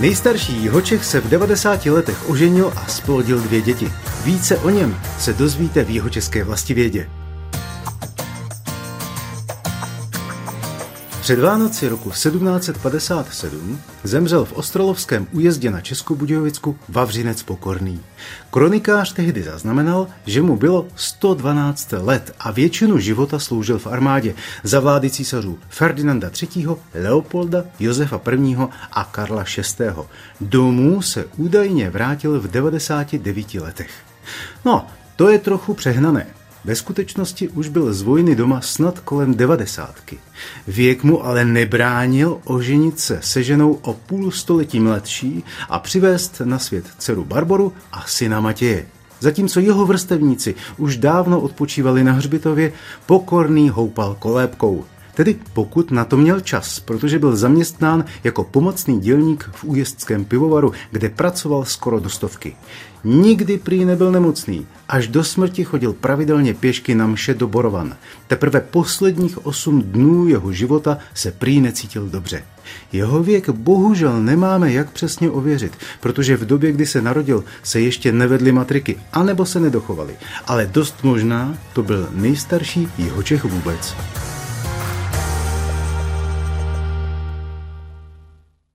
Nejstarší Jihočech se v 90 letech oženil a splodil dvě děti. Více o něm se dozvíte v Jihočeské vlastivědě. Před Vánoci roku 1757 zemřel v Ostrolovském újezdě na Českobudějovicku Vavřinec Pokorný. Kronikář tehdy zaznamenal, že mu bylo 112 let a většinu života sloužil v armádě za vlády císařů Ferdinanda III., Leopolda, Josefa I. a Karla VI. Domů se údajně vrátil v 99 letech. No, to je trochu přehnané. Ve skutečnosti už byl z vojny doma snad kolem devadesátky. Věk mu ale nebránil oženit se se ženou o půl století mladší a přivést na svět dceru Barboru a syna Matěje. Zatímco jeho vrstevníci už dávno odpočívali na hřbitově, pokorný houpal kolébkou. Tedy pokud na to měl čas, protože byl zaměstnán jako pomocný dělník v újezdském pivovaru, kde pracoval skoro do stovky. Nikdy prý nebyl nemocný, až do smrti chodil pravidelně pěšky na mše do Borovan. Teprve posledních osm dnů jeho života se prý necítil dobře. Jeho věk bohužel nemáme jak přesně ověřit, protože v době, kdy se narodil, se ještě nevedly matriky, anebo se nedochovaly. Ale dost možná to byl nejstarší Jihočech vůbec.